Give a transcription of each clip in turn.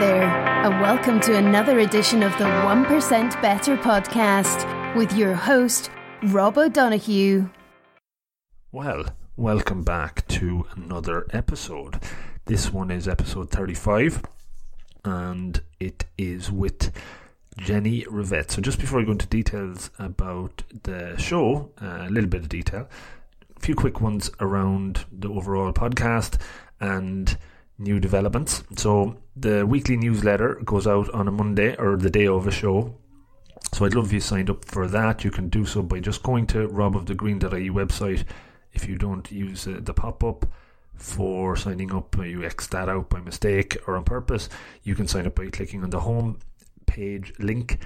there, and welcome to another edition of the 1% Better podcast with your host, Rob O'Donoghue. Well, welcome back to another episode. This one is episode 35, and it is with Jenni Rivett. So, just before I go into details about the show, uh, a little bit of detail, a few quick ones around the overall podcast and new developments. So the weekly newsletter goes out on a Monday or the day of a show. So I'd love if you signed up for that. You can do so by just going to robofthegreen.ie website. If you don't use uh, the pop up for signing up, you X that out by mistake or on purpose. You can sign up by clicking on the home page link,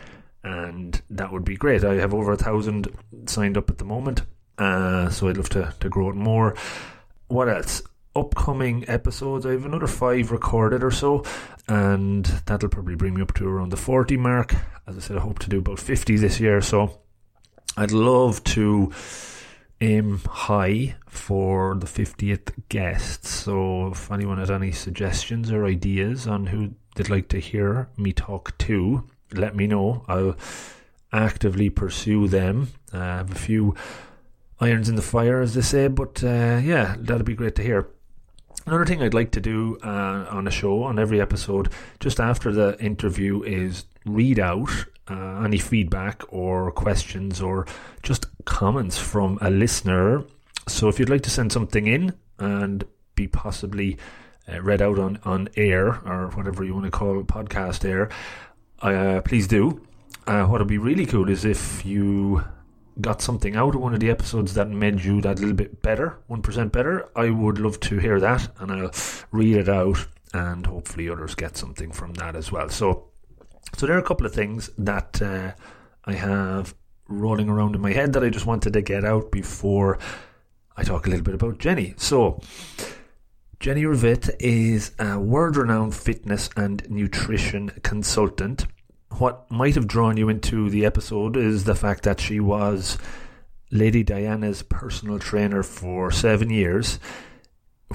and that would be great. I have over a thousand signed up at the moment, uh, so I'd love to, to grow it more. What else? Upcoming episodes. I have another five recorded or so, and that'll probably bring me up to around the 40 mark. As I said, I hope to do about 50 this year, so I'd love to aim high for the 50th guest. So if anyone has any suggestions or ideas on who they'd like to hear me talk to, let me know. I'll actively pursue them. I have a few irons in the fire, as they say, but uh, yeah, that'd be great to hear. Another thing I'd like to do uh, on a show, on every episode, just after the interview, is read out uh, any feedback or questions or just comments from a listener. So if you'd like to send something in and be possibly uh, read out on, on air or whatever you want to call it, podcast air, uh, please do. Uh, what would be really cool is if you got something out of one of the episodes that made you that little bit better, 1% better, I would love to hear that and I'll read it out and hopefully others get something from that as well. So, so there are a couple of things that uh, I have rolling around in my head that I just wanted to get out before I talk a little bit about Jenni. So, Jenni Rivett is a world renowned fitness and nutrition consultant what might have drawn you into the episode is the fact that she was Lady Diana's personal trainer for seven years,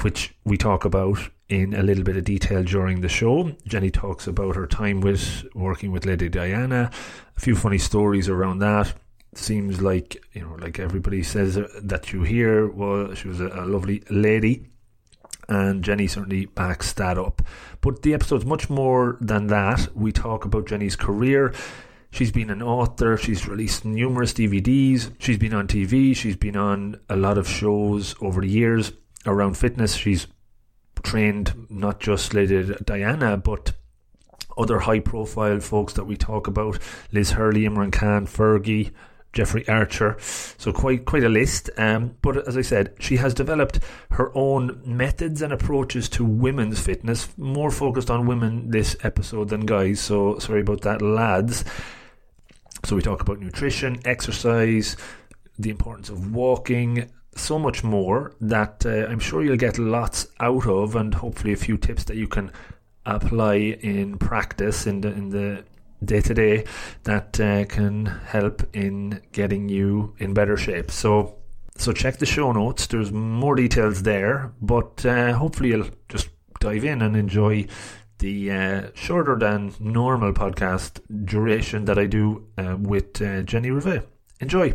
which we talk about in a little bit of detail during the show. Jenni talks about her time with working with Lady Diana, a few funny stories around that. Seems like you know, like everybody says that you hear. Well, she was a, a lovely lady and Jenni certainly backs that up. But the episode's much more than that. We talk about Jenni's career. She's been an author, she's released numerous DVDs, she's been on TV, she's been on a lot of shows over the years around fitness. She's trained not just Lady Diana, but other high profile folks that we talk about Liz Hurley, Imran Khan, Fergie, Jeffrey Archer. So quite quite a list. Um, but as I said, she has developed her own methods and approaches to women's fitness, more focused on women this episode than guys. So sorry about that, lads. So we talk about nutrition, exercise, the importance of walking, so much more that uh, I'm sure you'll get lots out of, and hopefully a few tips that you can apply in practice in the in the day to day that uh, can help in getting you in better shape. So so check the show notes. There's more details there, but uh, hopefully you'll just dive in and enjoy the uh, shorter than normal podcast duration that I do uh, with uh, Jenni Rivett. Enjoy.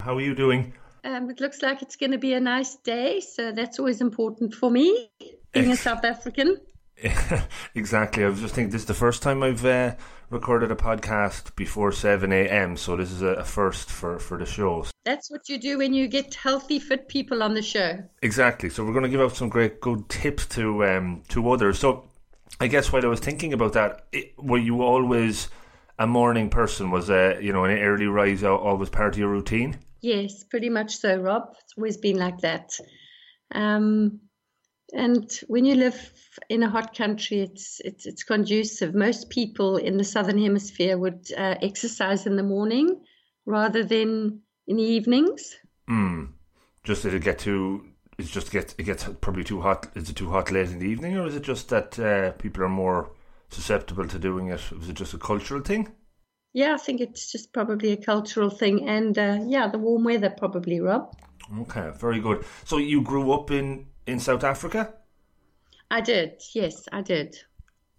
How are you doing? Um, it looks like it's going to be a nice day, so that's always important for me, being a South African. exactly. I was just thinking this is the first time I've uh, recorded a podcast before 7 a.m., so this is a, a, first for, for the show. That's what you do when you get healthy, fit people on the show. Exactly. So we're going to give out some great, good tips to um, to others. So I guess while I was thinking about that, it, were you always a morning person? Was uh, you know an early rise always part of your routine? Yes, pretty much so, Rob. It's always been like that. Um, and when you live in a hot country, it's it's it's conducive. Most people in the southern hemisphere would uh, exercise in the morning rather than in the evenings. Mm. Just it get too? It's just get it gets probably too hot. Is it too hot late in the evening, or is it just that uh, people are more susceptible to doing it? Was it just a cultural thing? Yeah, I think it's just probably a cultural thing, and uh, yeah, the warm weather probably, Rob. Okay, very good. So you grew up in in South Africa? I did. Yes, I did.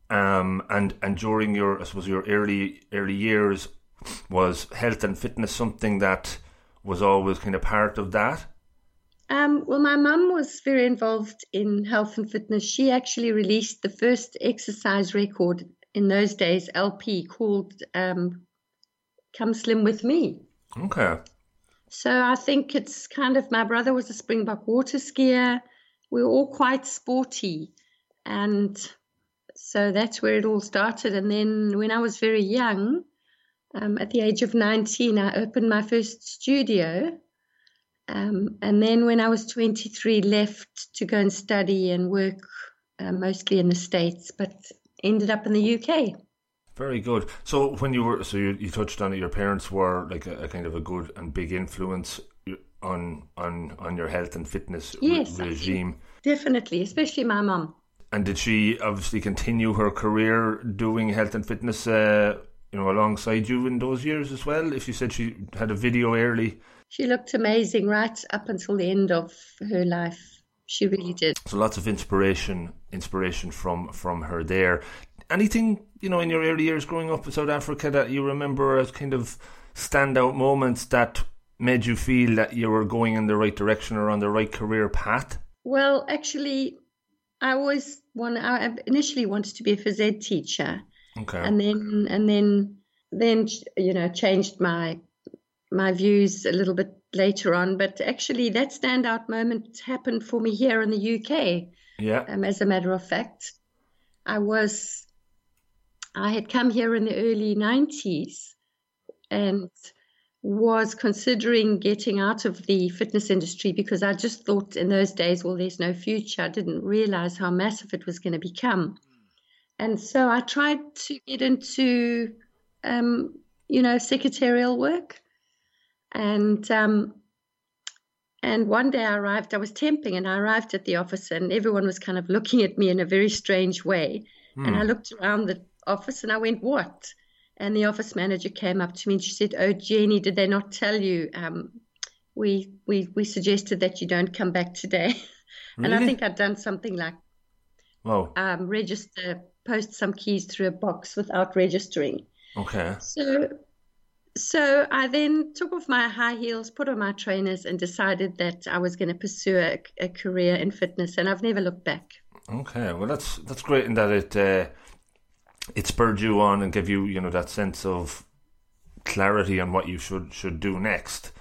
Um, and and during your I suppose your early early years, was health and fitness something that was always kind of part of that? Um, well, my mum was very involved in health and fitness. She actually released the first exercise record in those days, LP, called um, Come Slim With Me. Okay. So I think it's kind of my brother was a Springbok water skier. We were all quite sporty. And so that's where it all started. And then when I was very young, um, at the age of 19, I opened my first studio. Um, and then when I was 23, left to go and study and work uh, mostly in the States, but ended up in the UK. Very good. So when you were, so you, you touched on it, your parents were like a, a, kind of a good and big influence on on on your health and fitness yes, re- regime. Definitely, especially my mum. And did she obviously continue her career doing health and fitness uh, you know, alongside you in those years as well? If you said she had a video early, she looked amazing right up until the end of her life. She really did. So lots of inspiration, inspiration from from her there. Anything you know in your early years growing up in South Africa that you remember as kind of standout moments that made you feel that you were going in the right direction or on the right career path? Well, actually, I always want. I initially wanted to be a phys ed teacher, Okay. And then and then then you know changed my my views a little bit later on. But actually, that standout moment happened for me here in the UK. Yeah. Um, as a matter of fact, I was I had come here in the early '90s and was considering getting out of the fitness industry because I just thought in those days, well, there's no future. I didn't realize how massive it was going to become. And so I tried to get into, um, you know, secretarial work. And um, and one day I arrived, I was temping and I arrived at the office and everyone was kind of looking at me in a very strange way. Hmm. And I looked around the office and I went, What? And the office manager came up to me and she said, Oh, Jenni, did they not tell you? Um, we, we, we suggested that you don't come back today. and I think I'd done something like Wow. Um, register post some keys through a box without registering. Okay. So so I then took off my high heels, put on my trainers, and decided that I was going to pursue a, a, career in fitness, and I've never looked back. Okay, well that's that's great in that it uh, it spurred you on and gave you you know that sense of clarity on what you should should do next.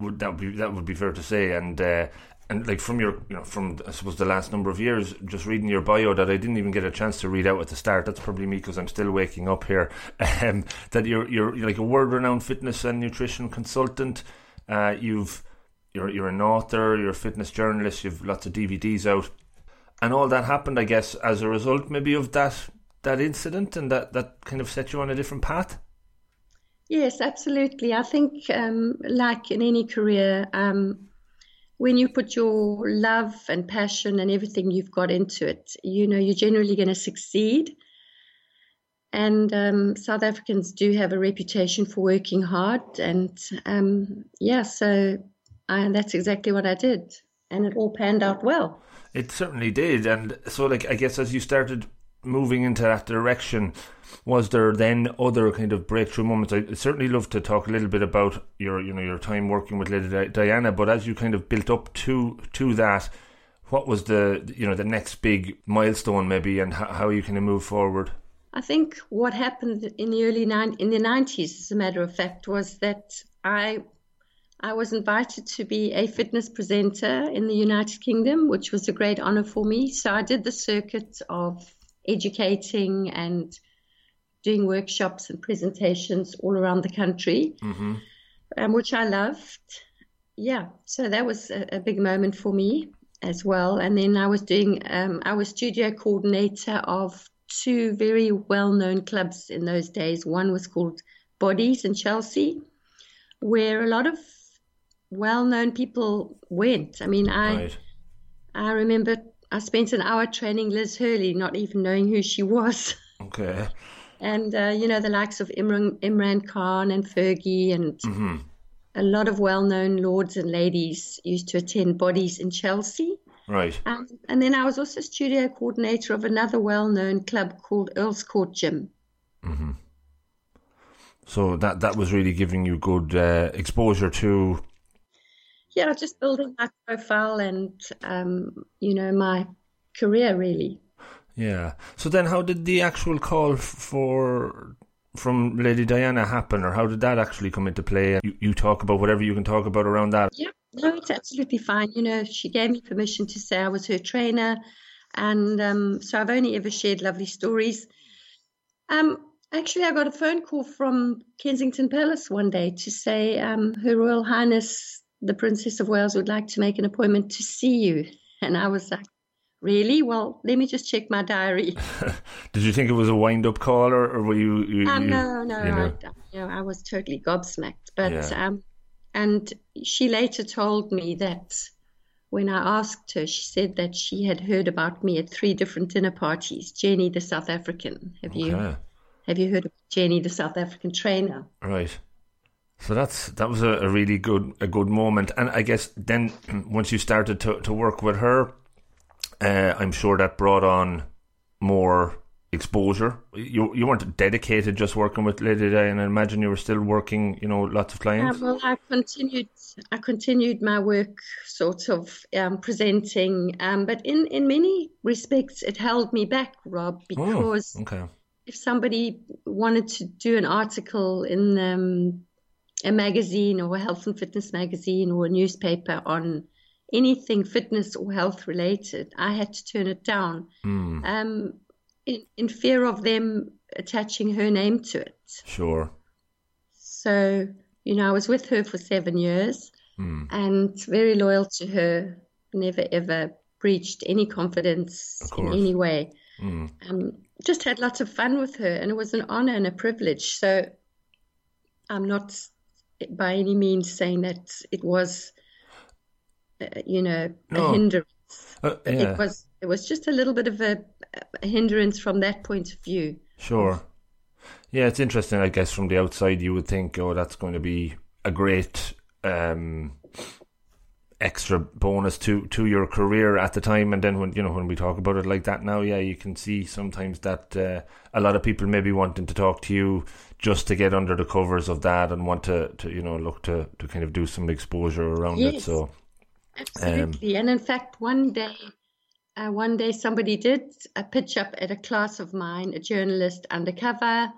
Would that be that would be fair to say? And uh, and like from your you know from I suppose the last number of years, just reading your bio that I didn't even get a chance to read out at the start. That's probably me because I'm still waking up here. Um, that you're, you're you're like a world renowned fitness and nutrition consultant. Uh, you've you're you're an author. You're a fitness journalist. You've lots of DVDs out, and all that happened, I guess, as a result maybe of that that incident, and that that kind of set you on a different path. Yes, absolutely. I think, um, like in any career. Um, when you put your love and passion and everything you've got into it, you know, you're generally going to succeed. And um, South Africans do have a reputation for working hard. And um, yeah, so I, that's exactly what I did. And it all panned out well. It certainly did. And so, like, I guess as you started moving into that direction, was there then other kind of breakthrough moments? I'd certainly love to talk a little bit about your, you know, your time working with Lady Diana. But as you kind of built up to to that, what was the, you know, the next big milestone maybe, and how, how you kind of move forward? I think what happened in the early nine in the nineties, as a matter of fact, was that I I was invited to be a fitness presenter in the United Kingdom, which was a great honor for me. So I did the circuit of educating and doing workshops and presentations all around the country, mm-hmm. um, which I loved. Yeah, so that was a, a, big moment for me as well. And then I was doing, um, I was studio coordinator of two very well known clubs in those days. One was called Bodies in Chelsea, where a lot of well known people went. I mean, I. Right. I remember I spent an hour training Liz Hurley, not even knowing who she was. Okay. And, uh, you know, the likes of Imran, Imran Khan and Fergie and mm-hmm. a lot of well known lords and ladies used to attend bodies in Chelsea. Right. Um, and then I was also studio coordinator of another well-known club called Earl's Court Gym. Mm-hmm. So that that was really giving you good uh, exposure to. Yeah, just building my profile and um, you know my career really. Yeah. So then, how did the actual call for from Lady Diana happen, or how did that actually come into play? You, you talk about whatever you can talk about around that. Yeah, no, it's absolutely fine. You know, she gave me permission to say I was her trainer, and um, so I've only ever shared lovely stories. Um, actually, I got a phone call from Kensington Palace one day to say um, Her Royal Highness the Princess of Wales would like to make an appointment to see you, and I was like, Really? Well, let me just check my diary. Did you think it was a wind-up call, or, or were you? you, uh, you no, no, you know? I, you know, I was totally gobsmacked. But Yeah. um, and she later told me that when I asked her, she said that she had heard about me at three different dinner parties. Jenni, the South African. Have you have you heard of Jenni, the South African trainer? Right. So that's that was a, a really good a good moment, and I guess then once you started to, to work with her, uh, I'm sure that brought on more exposure. You you weren't dedicated just working with Lady Di, and I imagine you were still working, you know, lots of clients. well, I continued. I continued my work, sort of um, presenting, um, but in in many respects, it held me back, Rob, because oh, okay. if somebody wanted to do an article in um, a magazine or a health and fitness magazine or a newspaper on anything fitness or health related, I had to turn it down Mm, um, in, in fear of them attaching her name to it. sure. So, you know, I was with her for seven years Mm, and very loyal to her, never ever breached any confidence in any way. mm, um, just had lots of fun with her, and it was an honor and a privilege. So I'm not by any means saying that it was, uh, you know, No. a hindrance. Uh, yeah, It was it was just a little bit of a, a hindrance from that point of view. sure. Yeah, it's interesting. I guess from the outside, you would think, oh, that's going to be a great um, extra bonus to to your career at the time. And then when you know when we talk about it like that now, yeah, you can see sometimes that uh, a lot of people maybe wanting to talk to you just to get under the covers of that and want to, to you know look to, to kind of do some exposure around it. So Absolutely. and in fact, one day, uh, one day somebody did a pitch up at a class of mine, a journalist undercover.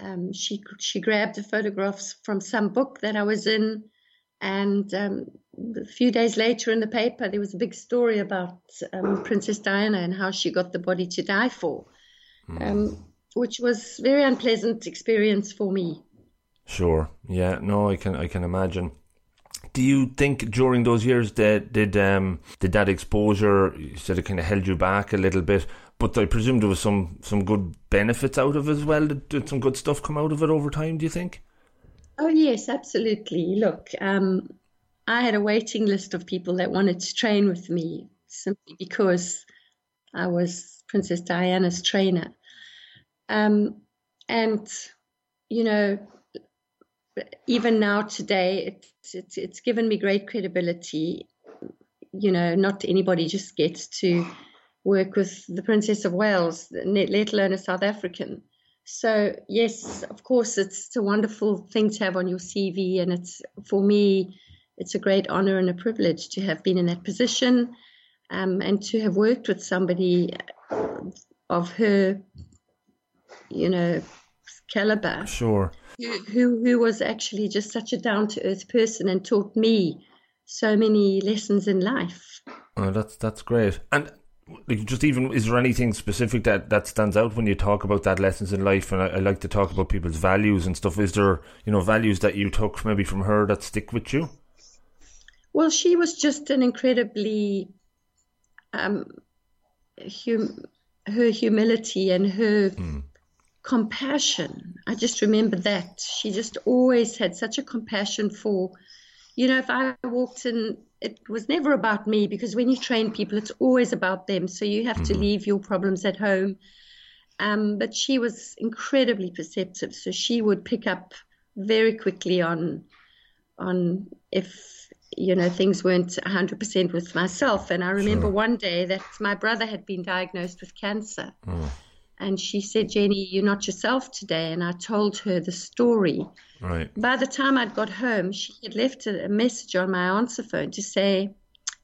Um, she she grabbed the photographs from some book that I was in, and um, a few days later in the paper there was a big story about um, Princess Diana and how she got the body to die for, um, which was very unpleasant experience for me. Sure. Yeah. No, I can. I can imagine. Do you think during those years that did um did that exposure you said it kind of held you back a little bit, but I presume there was some some good benefits out of it as well. Did, did some good stuff come out of it over time? Do you think? Oh, yes, absolutely. Look, um, I had a waiting list of people that wanted to train with me simply because I was Princess Diana's trainer. Um, and, you know, even now today, it's, it's, it's given me great credibility. You know, not anybody just gets to work with the Princess of Wales, let alone a South African. So yes, of course, it's a wonderful thing to have on your CV, and it's for me, it's a great honor and a privilege to have been in that position, um, and to have worked with somebody of her, you know, caliber, Sure. who who, who was actually just such a down to earth person and taught me so many lessons in life. Oh, that's that's great. And just even is there anything specific that that stands out when you talk about that lessons in life? And I, I like to talk about people's values and stuff. Is there you know values that you took maybe from her that stick with you? Well, she was just an incredibly um, hum- her humility and her compassion. I just remember that she just always had such a compassion for, you know, if I walked in, it was never about me because when you train people, it's always about them. So you have to leave your problems at home. Um, but she was incredibly perceptive, so she would pick up very quickly on on if you know, things weren't 100% with myself. And I remember Sure. one day that my brother had been diagnosed with cancer. Oh, And she said, Jenni, you're not yourself today. And I told her the story. right. By the time I'd got home, she had left a, message on my answer phone to say,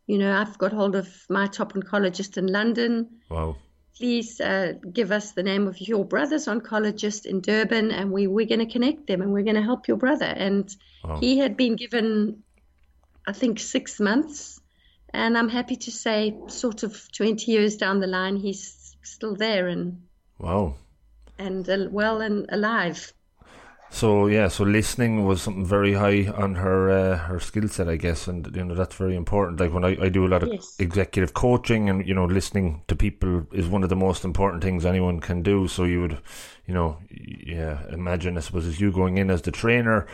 you know, I've got hold of my top oncologist in London. Wow. Please uh, give us the name of your brother's oncologist in Durban, and we, we're going to connect them and we're going to help your brother. And Wow. he had been given, I think, six months. And I'm happy to say, sort of 20 years down the line, he's still there and, Wow. and uh, well and alive. So yeah, so listening was something very high on her uh, her skill set, I guess, and you know that's very important. Like when I, I do a lot of Yes. executive coaching, and you know listening to people is one of the most important things anyone can do. So you would, you know, yeah, imagine I suppose as you going in as the trainer,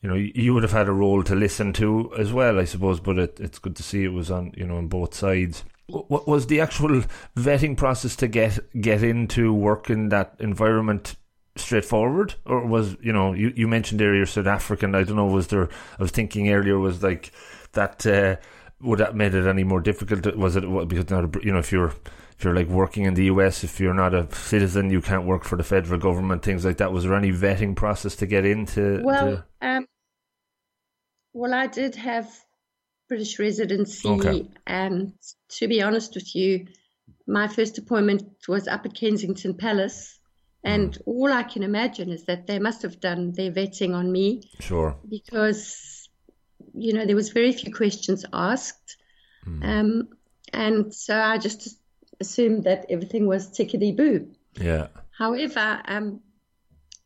you know, you would have had a role to listen to as well, I suppose. But it, it's good to see it was on you know on both sides. What was the actual vetting process to get get into work in that environment? straightforward? Or was you know you, you mentioned earlier you're South African. I don't know was there I was thinking earlier was like that uh, would that made it any more difficult? Was it because not a, you know if you're if you're like working in the US if you're not a citizen you can't work for the federal government things like that. Was there any vetting process to get into Well, to- um, well, I did have British residency, Okay. and to be honest with you, my first appointment was up at Kensington Palace, and all I can imagine is that they must have done their vetting on me. Sure. Because, you know, there was very few questions asked, um, and so I just assumed that everything was tickety boo. yeah. However, um,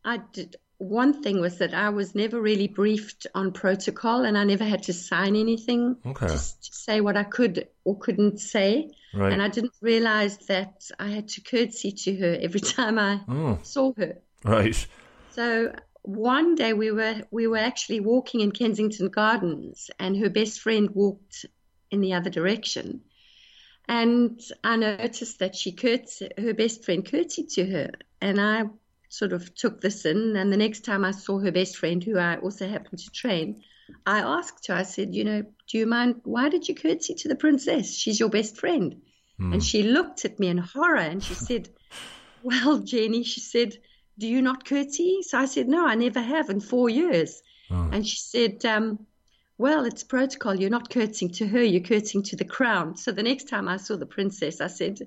I did one thing was that I was never really briefed on protocol, and I never had to sign anything Okay. just to say what I could or couldn't say. right And I didn't realize that I had to curtsy to her every time I oh saw her. right So one day we were we were actually walking in Kensington Gardens, and her best friend walked in the other direction. And I noticed that she curtsy, her best friend curtsied to her, and I sort of took this in. And the next time I saw her best friend, who I also happened to train, I asked her. I said, "You know, do you mind? Why did you curtsy to the princess? She's your best friend." And she looked at me in horror, and she said, "Well, Jenni," she said, "do you not curtsy?" So I said, "No, I never have in four years." And she said, um, well, it's protocol. You're not curtsying to her, you're curtsying to the crown. So the next time I saw the princess, I said,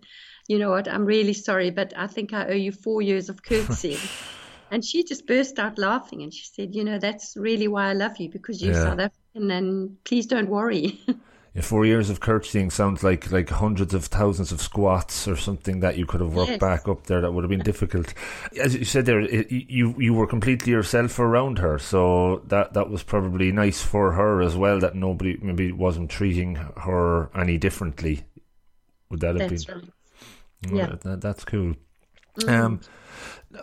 you know what, I'm really sorry, but I think I owe you four years of curtsying. and she just burst out laughing and she said, you know, that's really why I love you because you're Yeah. South African and then please don't worry. Yeah, four years of curtsying sounds like like hundreds of thousands of squats or something that you could have worked Yes. back up there. That would have been uh-huh. difficult. As you said there, it, you you were completely yourself around her, so that that was probably nice for her as well. That nobody maybe wasn't treating her any differently. Would that have been? right. Yeah. that, that's cool. Um,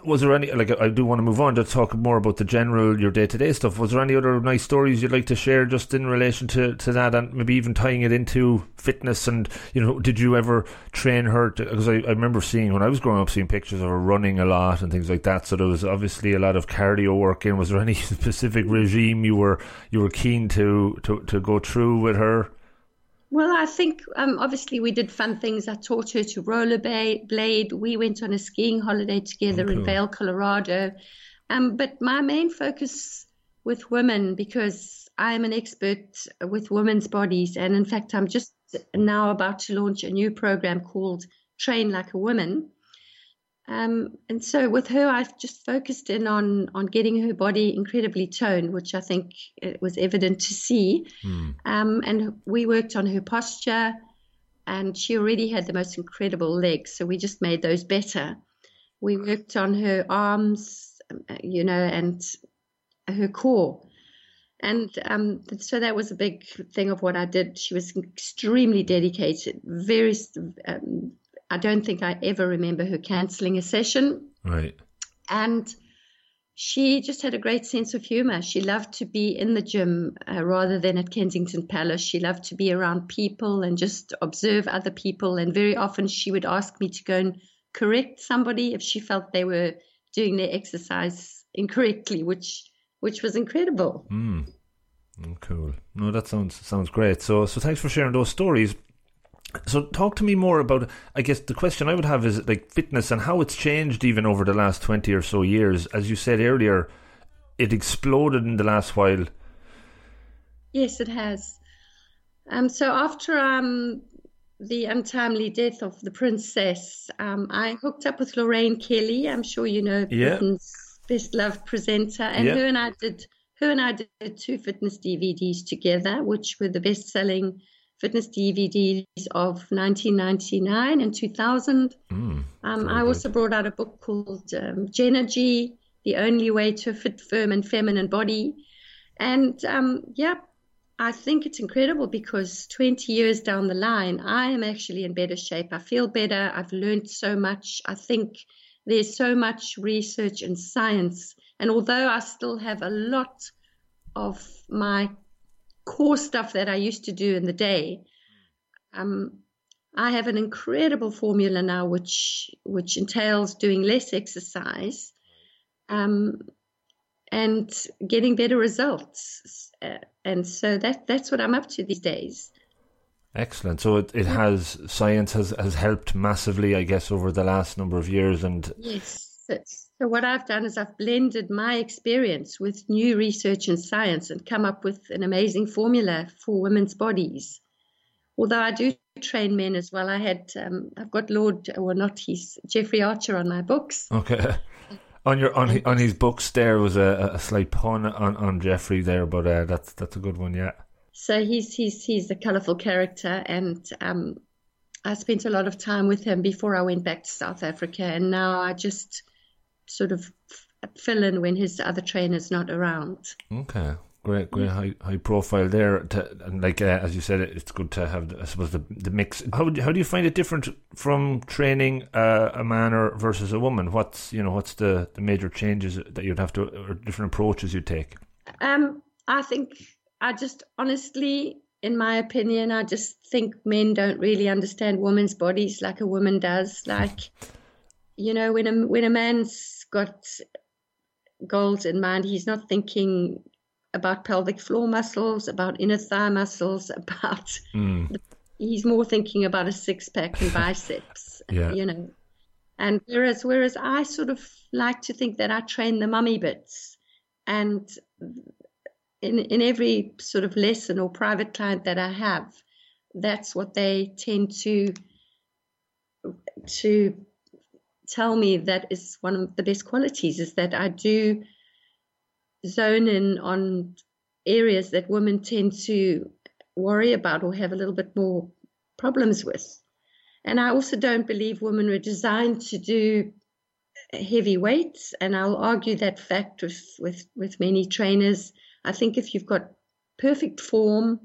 was there any like I do want to move on to talk more about the general your day to day stuff? Was there any other nice stories you'd like to share just in relation to, to that, and maybe even tying it into fitness? And you know, did you ever train her? Because I, I remember seeing when I was growing up, seeing pictures of her running a lot and things like that. So there was obviously a lot of cardio work in. Was there any specific regime you were you were keen to to, to go through with her? Well, I think um, obviously we did fun things. I taught her to rollerblade. We went on a skiing holiday together Oh, cool. in Vail, Colorado. Um, but my main focus with women, because I'm an expert with women's bodies, and in fact, I'm just now about to launch a new program called Train Like a Woman. Um, and so with her, I've just focused in on on getting her body incredibly toned, which I think it was evident to see. Um, and we worked on her posture, and she already had the most incredible legs, so we just made those better. We worked on her arms, um, you know, and her core. And um, so that was a big thing of what I did. She was extremely dedicated, very. I don't think I ever remember her cancelling a session Right. and she just had a great sense of humor. She loved to be in the gym uh, rather than at Kensington Palace. She loved to be around people and just observe other people. And very often she would ask me to go and correct somebody if she felt they were doing their exercise incorrectly, which which was incredible. Mm, cool. No, that sounds sounds great. So so thanks for sharing those stories. So talk to me more about I guess the question I would have is like fitness and how it's changed even over the last 20 or so years. As you said earlier, it exploded in the last while. Yes, it has. Um, so after um, the untimely death of the princess, um, I hooked up with Lorraine Kelly. I'm sure you know Yeah. Britain's best loved presenter, and Yeah. her and I did her and I did two fitness DVDs together, which were the best selling fitness DVDs of 1999 and 2000. Mm, Um, I good. also brought out a book called um, Jennergy, The Only Way to a Fit, Firm, and Feminine Body. And um, yeah, I think it's incredible because 20 years down the line, I am actually in better shape. I feel better. I've learned so much. I think there's so much research and science. And although I still have a lot of my core stuff that I used to do in the day, um, I have an incredible formula now, which which entails doing less exercise, um, and getting better results. Uh, and so that that's what I'm up to these days. excellent. So it, it has science has, has helped massively, I guess, over the last number of years and Yes. So, so what I've done is I've blended my experience with new research and science and come up with an amazing formula for women's bodies. Although I do train men as well. I had um, I've got Lord or not he's Jeffrey Archer on my books. Okay. On your on on his books, there was a, a slight pun on, on Jeffrey there, but uh, that's that's a good one, yeah. So he's he's he's a colourful character, and um, I spent a lot of time with him before I went back to South Africa, and now I just sort of fill in when his other trainer's not around. Okay, great, great high high profile there. To, and like uh, as you said, it, it's good to have, I suppose, the the mix. How do, how do you find it different from training uh, a man or versus a woman? What's you know what's the, the major changes that you'd have to or different approaches you take? Um, I think I just honestly, in my opinion, I just think men don't really understand women's bodies like a woman does. Like, you know, when a when a man's got goals in mind, he's not thinking about pelvic floor muscles, about inner thigh muscles, about Mm, he's more thinking about a six pack and biceps. Yeah. You know. And whereas whereas I sort of like to think that I train the mummy bits and in in every sort of lesson or private client that I have, that's what they tend to to tell me that is one of the best qualities is that I do zone in on areas that women tend to worry about or have a little bit more problems with. And I also don't believe women were designed to do heavy weights, and I'll argue that fact with, with, with many trainers. I think if you've got perfect form,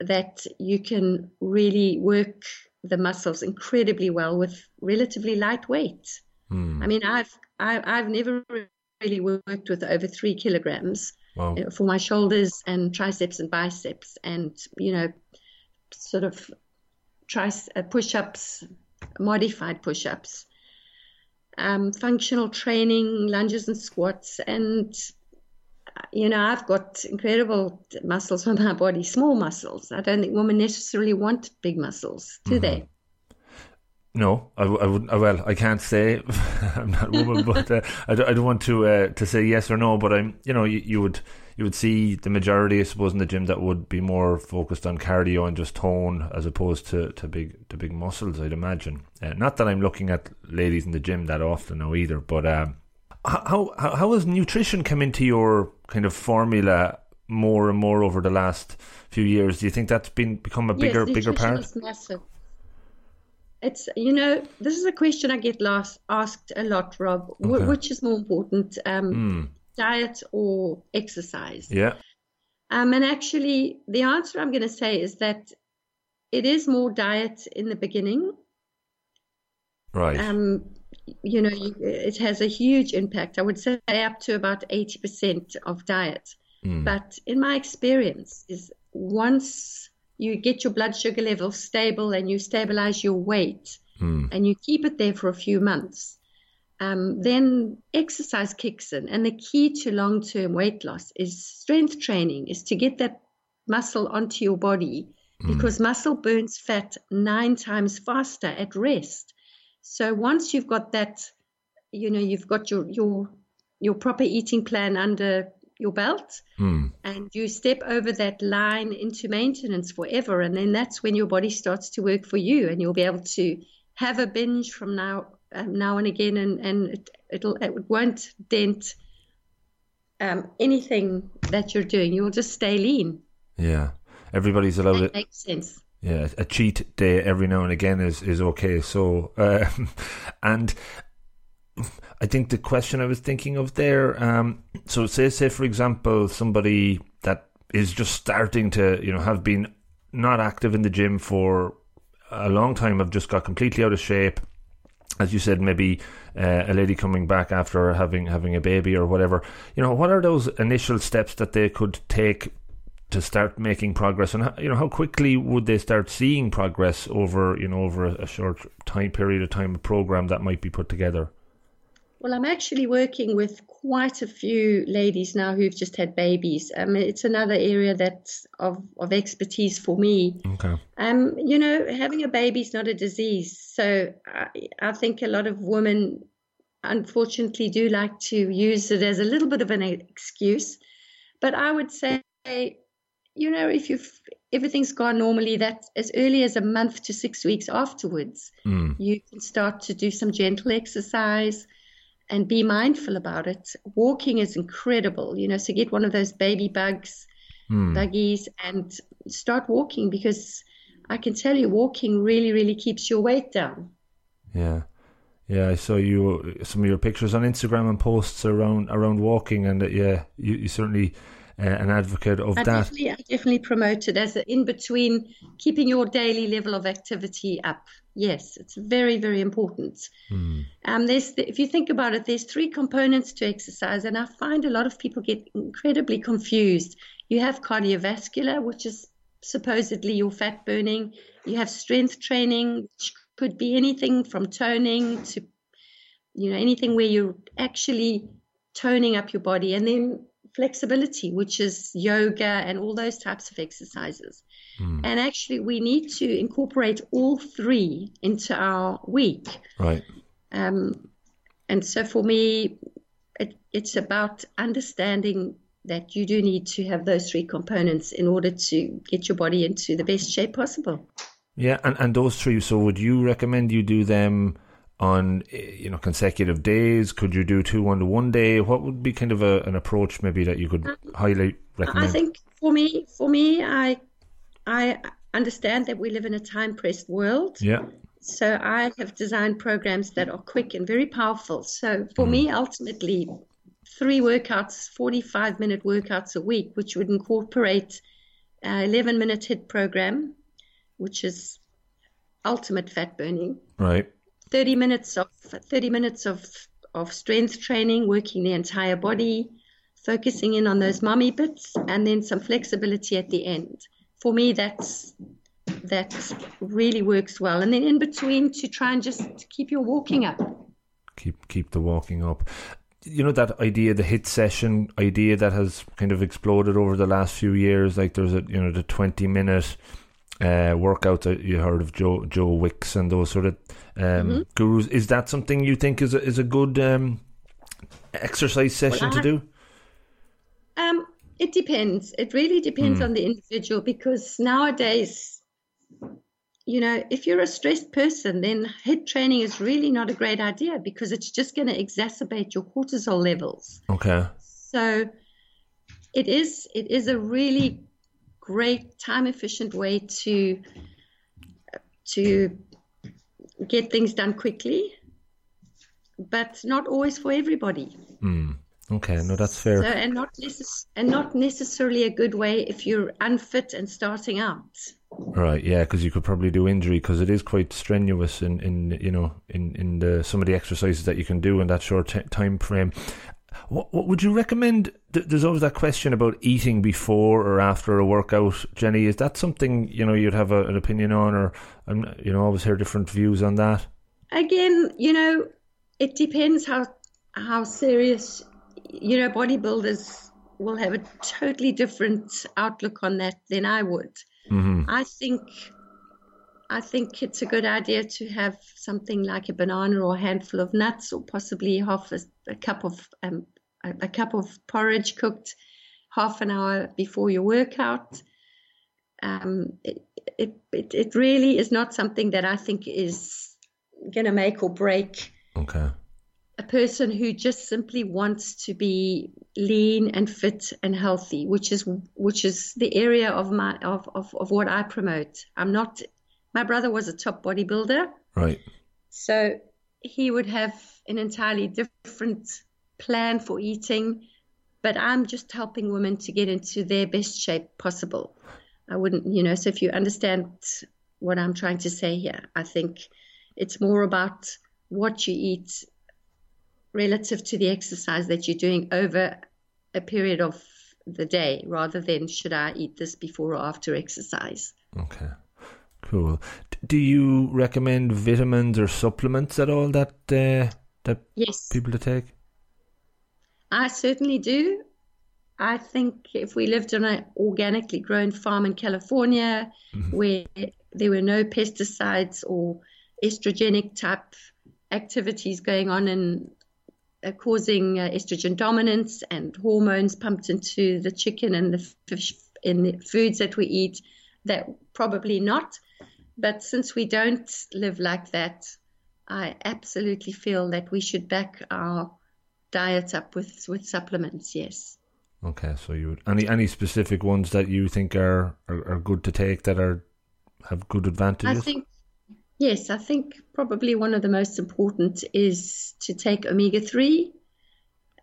that you can really work the muscles incredibly well with relatively light weight. mm, I mean, I've I, I've never really worked with over three kilograms wow. for my shoulders and triceps and biceps, and you know, sort of uh, push-ups, modified push-ups, um, functional training, lunges and squats, and you know, I've got incredible muscles on my body, small muscles. I don't think women necessarily want big muscles, do they? No, I, I wouldn't. uh, Well, I can't say I'm not a woman, but uh, I, don't, I don't want to uh, to say yes or no. But I'm, you know, you, you would you would see the majority, I suppose, in the gym that would be more focused on cardio and just tone as opposed to, to big to big muscles. I'd imagine. Uh, not that I'm looking at ladies in the gym that often now either, but um, how how how has nutrition come into your kind of formula more and more over the last few years? Do you think that's been become a bigger yes, bigger part? Is massive. It's you know this is a question I get last, asked a lot, Rob. Okay. which is more important, um, Mm, diet or exercise? yeah. Um, and actually, the answer I'm going to say is that it is more diet in the beginning. Right. Um, you know, you, it has a huge impact. I would say up to about 80% of diet. Mm. But in my experience, is once you get your blood sugar level stable and you stabilize your weight Mm. and you keep it there for a few months, um, then exercise kicks in. And the key to long term weight loss is strength training, is to get that muscle onto your body mm. because muscle burns fat nine times faster at rest. So once you've got that, you know, you've got your your your proper eating plan under your belt mm. and you step over that line into maintenance forever and then that's when your body starts to work for you and you'll be able to have a binge from now um, now and again, and and it, it'll it won't dent um, anything that you're doing. You'll just stay lean. Yeah, everybody's allowed it. Makes sense. Yeah, a cheat day every now and again is is okay. So, uh, and I think the question I was thinking of there. Um, so, say say for example, somebody that is just starting to you know have been not active in the gym for a long time, have just got completely out of shape as you said, maybe uh, a lady coming back after having having a baby or whatever. You know, what are those initial steps that they could take to start making progress, and you know, how quickly would they start seeing progress over you know over a short time period of time, a program that might be put together? Well, I'm actually working with quite a few ladies now who've just had babies. Um, it's another area that's of, of expertise for me. Okay. Um, you know, having a baby is not a disease. So I, I think a lot of women, unfortunately, do like to use it as a little bit of an excuse. But I would say, you know, if you've everything's gone normally, that as early as a month to six weeks afterwards, mm. you can start to do some gentle exercise and be mindful about it. Walking is incredible, you know, so get one of those baby bugs, mm. buggies, and start walking because I can tell you, walking really, really keeps your weight down. Yeah. Yeah, I saw you some of your pictures on Instagram and posts around around walking, and uh, yeah, you, you certainly uh, an advocate of I that. Definitely, I definitely promote it as an in between, keeping your daily level of activity up. Yes, it's very, very important. Mm. Um, there's, if you think about it, there's three components to exercise, and I find a lot of people get incredibly confused. You have cardiovascular, which is supposedly your fat burning. You have strength training, which could be anything from toning to, you know, anything where you're actually toning up your body, and then flexibility, which is yoga and all those types of exercises. Mm. And actually, we need to incorporate all three into our week. Right. Um, and so for me, it, it's about understanding that you do need to have those three components in order to get your body into the best shape possible. Yeah, and, and those three. So, would you recommend you do them on you know consecutive days? Could you do two on the one day? What would be kind of a, an approach maybe that you could um, highly recommend? I think for me, for me, I I understand that we live in a time pressed world. Yeah. So I have designed programs that are quick and very powerful. So for mm. me, ultimately, three workouts, 45 minute workouts a week, which would incorporate an 11 minute HIIT program, which is ultimate fat burning. Right. 30 minutes of 30 minutes of of strength training, working the entire body, focusing in on those mummy bits, and then some flexibility at the end for me, that's that really works well. And then in between, to try and just keep your walking up. Keep keep the walking up. You know that idea, the HIIT session idea that has kind of exploded over the last few years. Like there's a you know the twenty minute uh, workouts that you heard of Joe Joe Wicks and those sort of um, mm-hmm. gurus. Is that something you think is a, is a good um, exercise session well, to do? Um, it depends. It really depends mm. on the individual because nowadays, you know, if you're a stressed person, then HIIT training is really not a great idea because it's just going to exacerbate your cortisol levels. Okay. So it is it is a really great time efficient way to to get things done quickly, but not always for everybody. Mm. Okay, no, that's fair. So, and not necess- and not necessarily a good way if you're unfit and starting out. Right, yeah, because you could probably do injury because it is quite strenuous in, in you know in in the some of the exercises that you can do in that short t- time frame. What, what would you recommend? There's always that question about eating before or after a workout. Jenni, is that something you know you'd have a, an opinion on, or um, you know always hear different views on that? Again, you know, it depends how how serious you know bodybuilders will have a totally different outlook on that than I would. Mm-hmm. I think I think it's a good idea to have something like a banana or a handful of nuts, or possibly half a, a cup of um, a, a, cup of porridge cooked half an hour before your workout. Um, it, it, it, it really is not something that I think is going to make or break Okay. a person who just simply wants to be lean and fit and healthy, which is which is the area of my of, of, of what I promote. I'm not my brother was a top bodybuilder, Right. so he would have an entirely different plan for eating, but I'm just helping women to get into their best shape possible. I wouldn't, you know, so if you understand what I'm trying to say here, I think it's more about what you eat relative to the exercise that you're doing over a period of the day rather than should I eat this before or after exercise. Okay. Cool. Do you recommend vitamins or supplements at all that uh, that Yes. people to take? I certainly do. I think if we lived on an organically grown farm in California where there were no pesticides or estrogenic type activities going on and uh, causing uh, estrogen dominance and hormones pumped into the chicken and the fish in the foods that we eat, that probably not. But since we don't live like that, I absolutely feel that we should back our diet up with, with supplements, yes. Okay, so you would, any any specific ones that you think are, are, are good to take that are have good advantages? I think, yes, I think probably one of the most important is to take omega three,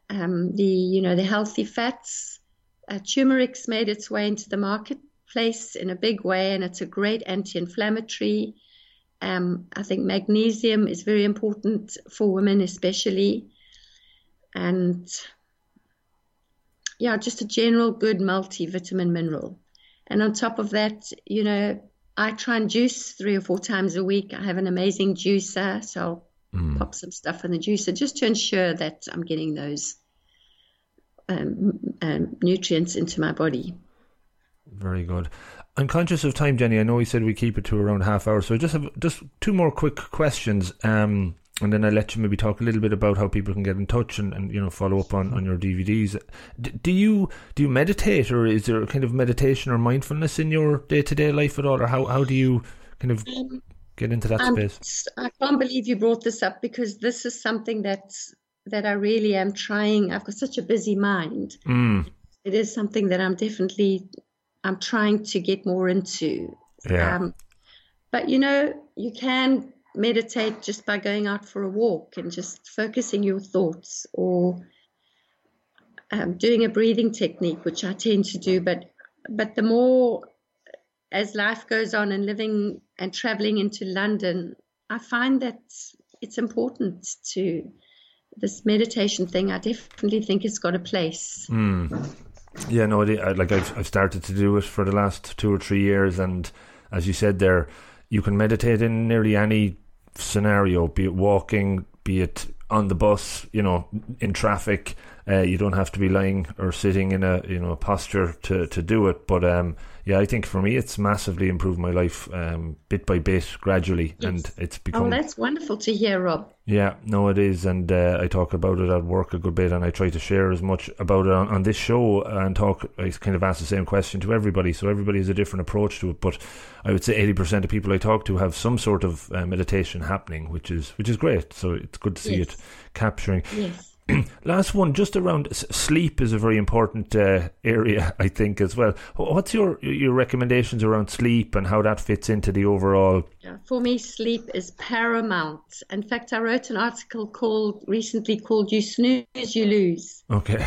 um, the you know the healthy fats. Uh, turmeric's made its way into the marketplace in a big way, and it's a great anti-inflammatory. Um, I think magnesium is very important for women, especially, and yeah, just a general good multivitamin mineral. And on top of that, you know, I try and juice three or four times a week. I have an amazing juicer, so I'll Mm. pop some stuff in the juicer just to ensure that I'm getting those um, um, nutrients into my body. Very good. I'm conscious of time, Jenni. I know we said we keep it to around half hour, so I just have just two more quick questions, um, and then I'll let you maybe talk a little bit about how people can get in touch and, and you know follow up on, on your DVDs. D- do you do you meditate, or is there a kind of meditation or mindfulness in your day to day life at all, or how how do you kind of get into that Um, space? I can't believe you brought this up because this is something that that I really am trying. I've got such a busy mind. Mm, It is something that I'm definitely I'm trying to get more into. yeah. Um, but you know, you can meditate just by going out for a walk and just focusing your thoughts or um, doing a breathing technique, which I tend to do. But but the more as life goes on and living and traveling into London, I find that it's important to this meditation thing. I definitely think it's got a place. Yeah, no, I, like I've I've started to do it for the last two or three years, and as you said there, you can meditate in nearly any scenario, be it walking, be it on the bus, you know, in traffic. Uh, you don't have to be lying or sitting in a you know a posture to, to do it. But um, yeah, I think for me, it's massively improved my life um, bit by bit, gradually, and it's become. Oh, that's wonderful to hear, Rob. yeah, no, it is, and uh, I talk about it at work a good bit, and I try to share as much about it on, on this show and talk. I kind of ask the same question to everybody, so everybody has a different approach to it. But I would say eighty percent of people I talk to have some sort of uh, meditation happening, which is which is great. So it's good to see Yes. it capturing. Yes. Last one, just around sleep is a very important uh, area, I think, as well. What's your your recommendations around sleep and how that fits into the overall? Yeah, for me, sleep is paramount. In fact, I wrote an article called recently called "You Snooze, You Lose" Okay,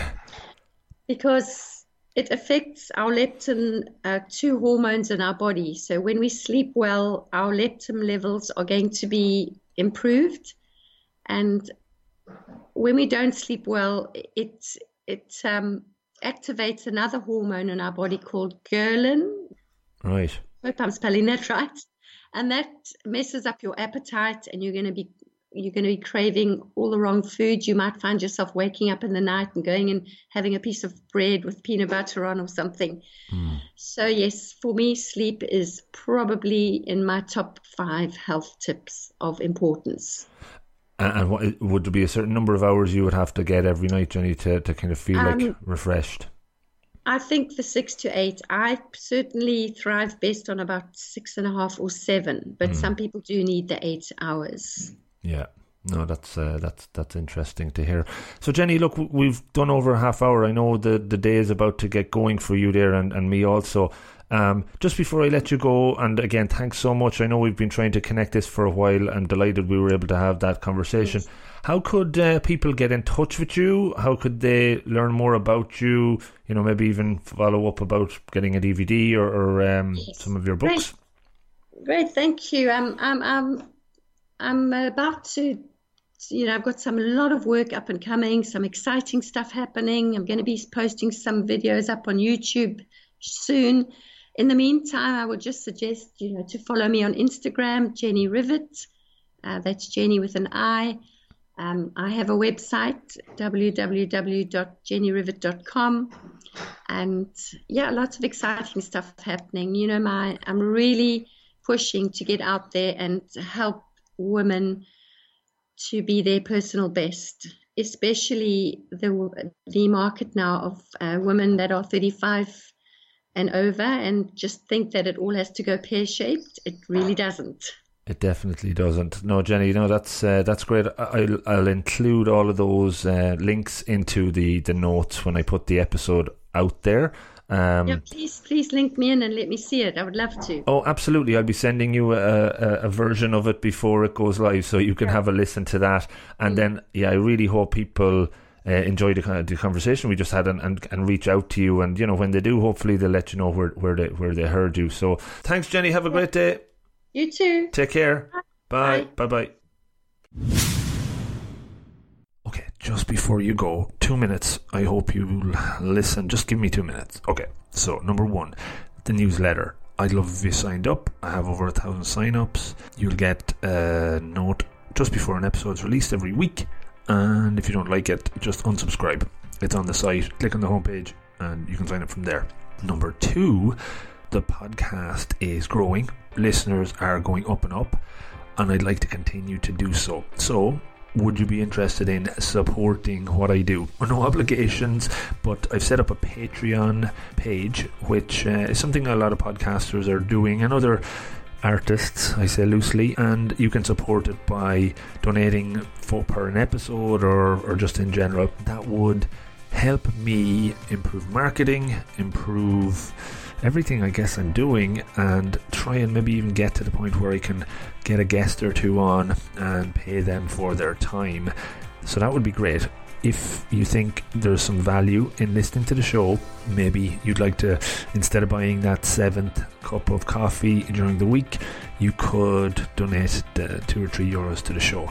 because it affects our leptin, uh, two hormones in our body. So when we sleep well, our leptin levels are going to be improved, and when we don't sleep well, it it um, activates another hormone in our body called ghrelin, right. hope I'm spelling that right. And that messes up your appetite, and you're going to be you're going to be craving all the wrong foods. You might find yourself waking up in the night and going and having a piece of bread with peanut butter on or something. Mm. So, yes, for me, sleep is probably in my top five health tips of importance. And what would there be a certain number of hours you would have to get every night, Jenni, to, to kind of feel um, like refreshed? I think the six to eight. I certainly thrive best on about six and a half or seven, but mm. some people do need the eight hours. Yeah. No, that's uh, that's that's interesting to hear. So, Jenni, look, we've done over a half hour. I know the the day is about to get going for you there, and, and me also. Um, just before I let you go, and again, thanks so much. I know we've been trying to connect this for a while. I'm delighted we were able to have that conversation. Yes. How could uh, people get in touch with you? How could they learn more about you? You know, maybe even follow up about getting a DVD or, or um, yes. some of your books. Great. Great, thank you. I'm, I'm, I'm, I'm about to you know, I've got some a lot of work up and coming, some exciting stuff happening. I'm going to be posting some videos up on YouTube soon. In the meantime, I would just suggest, you know, to follow me on Instagram, Jenni Rivett. Uh, that's Jenni with an I. Um, I have a website, www.jennirivett.com. And yeah, lots of exciting stuff happening. You know, my I'm really pushing to get out there and help women to be their personal best, especially the the market now of uh, women that are 35 and over and just think that it all has to go pear shaped. It really doesn't. It definitely doesn't. No, Jenni, you know that's uh, that's great. I'll, I'll include all of those uh, links into the, the notes when I put the episode out there. Um, yeah, please, please link me in and let me see it. I would love to. Oh, absolutely! I'll be sending you a, a, a version of it before it goes live, so you can yeah. have a listen to that. And mm. then, yeah, I really hope people uh, enjoy the, the conversation we just had and, and, and reach out to you. And you know, when they do, hopefully they'll let you know where, where they where they heard you. So thanks, Jenni. Have a great day. You too. Take care. Bye. Bye. Bye. Okay, just before you go, two minutes. I hope you listen. Just give me two minutes. Okay. So number one, the newsletter. I'd love if you signed up. I have over a thousand sign-ups. You'll get a note just before an episode's released every week and if you don't like it, just unsubscribe. It's on the site. Click on the homepage, and you can sign up from there. Number two, the podcast is growing. Listeners are going up and up, and I'd like to continue to do so. So, would you be interested in supporting what I do? No obligations, but I've set up a Patreon page, which uh, is something a lot of podcasters are doing. and other artists, I say loosely, and you can support it by donating for per an episode or, or just in general. That would help me improve marketing, improve everything I guess I'm doing, and try and maybe even get to the point where I can get a guest or two on and pay them for their time. So that would be great if you think there's some value in listening to the show, maybe you'd like to, instead of buying that seventh cup of coffee during the week, you could donate the two or three euros to the show.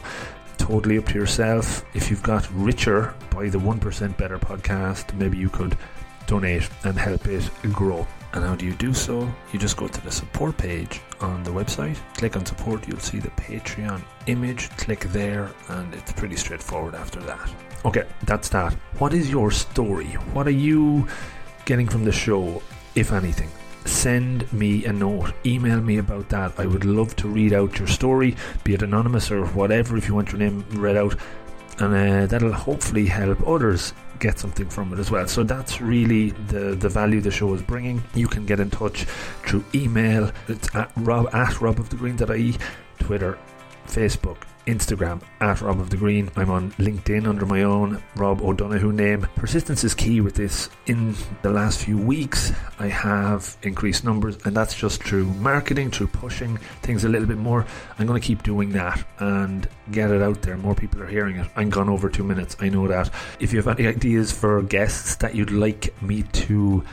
Totally up to yourself. If you've got richer by the 1% Better podcast, maybe you could donate and help it grow. And how do you do so? You just go to the support page on the website, click on support, you'll see the Patreon image, click there, and it's pretty straightforward after that. Okay, that's that. What is your story? What are you getting from the show, if anything? Send me a note, email me about that. I would love to read out your story, be it anonymous or whatever, if you want your name read out. And uh, that'll hopefully help others get something from it as well. So that's really the, the value the show is bringing. You can get in touch through email. It's at rob at robofthegreen.ie, Twitter, Facebook, Instagram at Rob of the Green. I'm on LinkedIn under my own Rob O'Donoghue name. Persistence is key with this. In the last few weeks, I have increased numbers, and that's just through marketing, through pushing things a little bit more. I'm going to keep doing that and get it out there. More people are hearing it. I'm gone over two minutes. I know that. If you have any ideas for guests that you'd like me to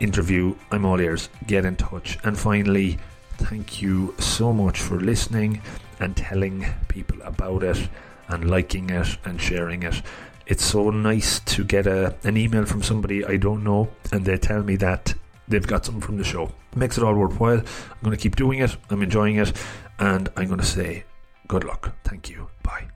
interview, I'm all ears. Get in touch. And finally, thank you so much for listening and telling people about it and liking it and sharing it. It's so nice to get a, an email from somebody I don't know and they tell me that they've got something from the show. Makes it all worthwhile. I'm going to keep doing it. I'm enjoying it. And I'm going to say good luck. Thank you. Bye.